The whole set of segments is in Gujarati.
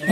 નમસ્કાર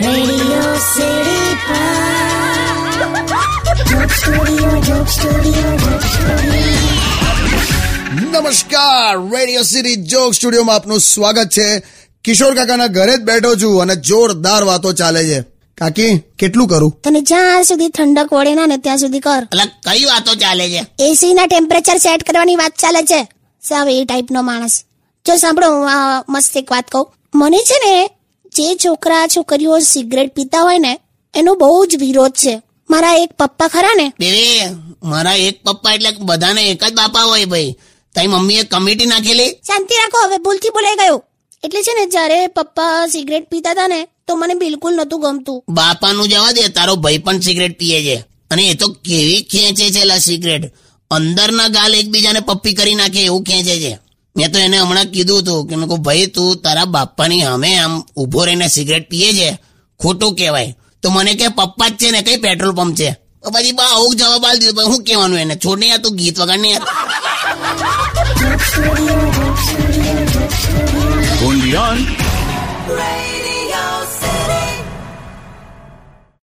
રેડિયો સિટી જોક સ્ટુડિયોમાં આપનું સ્વાગત છે. કિશોર કાકાના ઘરે જ બેઠો છું અને જોરદાર વાતો ચાલે છે. કાકી કેટલું કરું? તને જ્યાં સુધી ઠંડક વળે ના ને ત્યાં સુધી કર. અલગ કઈ વાતો ચાલે છે? એસી ના ટેમ્પરેચર સેટ કરવાની વાત ચાલે છે. સાવ એ ટાઈપનો માણસ. જો સાંભળો હું આ મસ્ત એક વાત કહું. મને છે ને જે છોકરા છોકરીઓ સિગરેટ પીતા હોય ને એનો બહુ જ વિરોધ છે. મારા એક પપ્પા ખરા ને? બેબી મારા એક પપ્પા એટલે બધાને એક જ બાપા હોય ભાઈ. તારી મમ્મીએ કમિટી નાખેલી? શાંતિ રાખો હવે ભૂલથી બોલાઈ ગયો. એટલે છે ને જ્યારે પપ્પા સિગરેટ પીતા હતા ને તો મને બિલકુલ નતું ગમતું. બાપાનું જવા દે તારો ભાઈ પણ સિગરેટ પીએ છે. અને એ તો કેવી ખેંચે છે લા સિગરેટ. અંદરના ગાલ એકબીજાને પપ્પી કરી નાખે એવું ખેંચે છે. મેં તો એને હમણાં કીધું હતું કે મેં કહું ભાઈ, તું તારા બાપાની સામે આમ ઊભો રહીને સિગરેટ પીએ છે? ખોટું કહેવાય. તો મને કે, પપ્પા જ છે ને, કઈ પેટ્રોલ પંપ છે? પછી બા આવું જવાબ આલ દીધો હું કહેવાનું એને? છોડ નહીં તું, ગીત વગર નહીં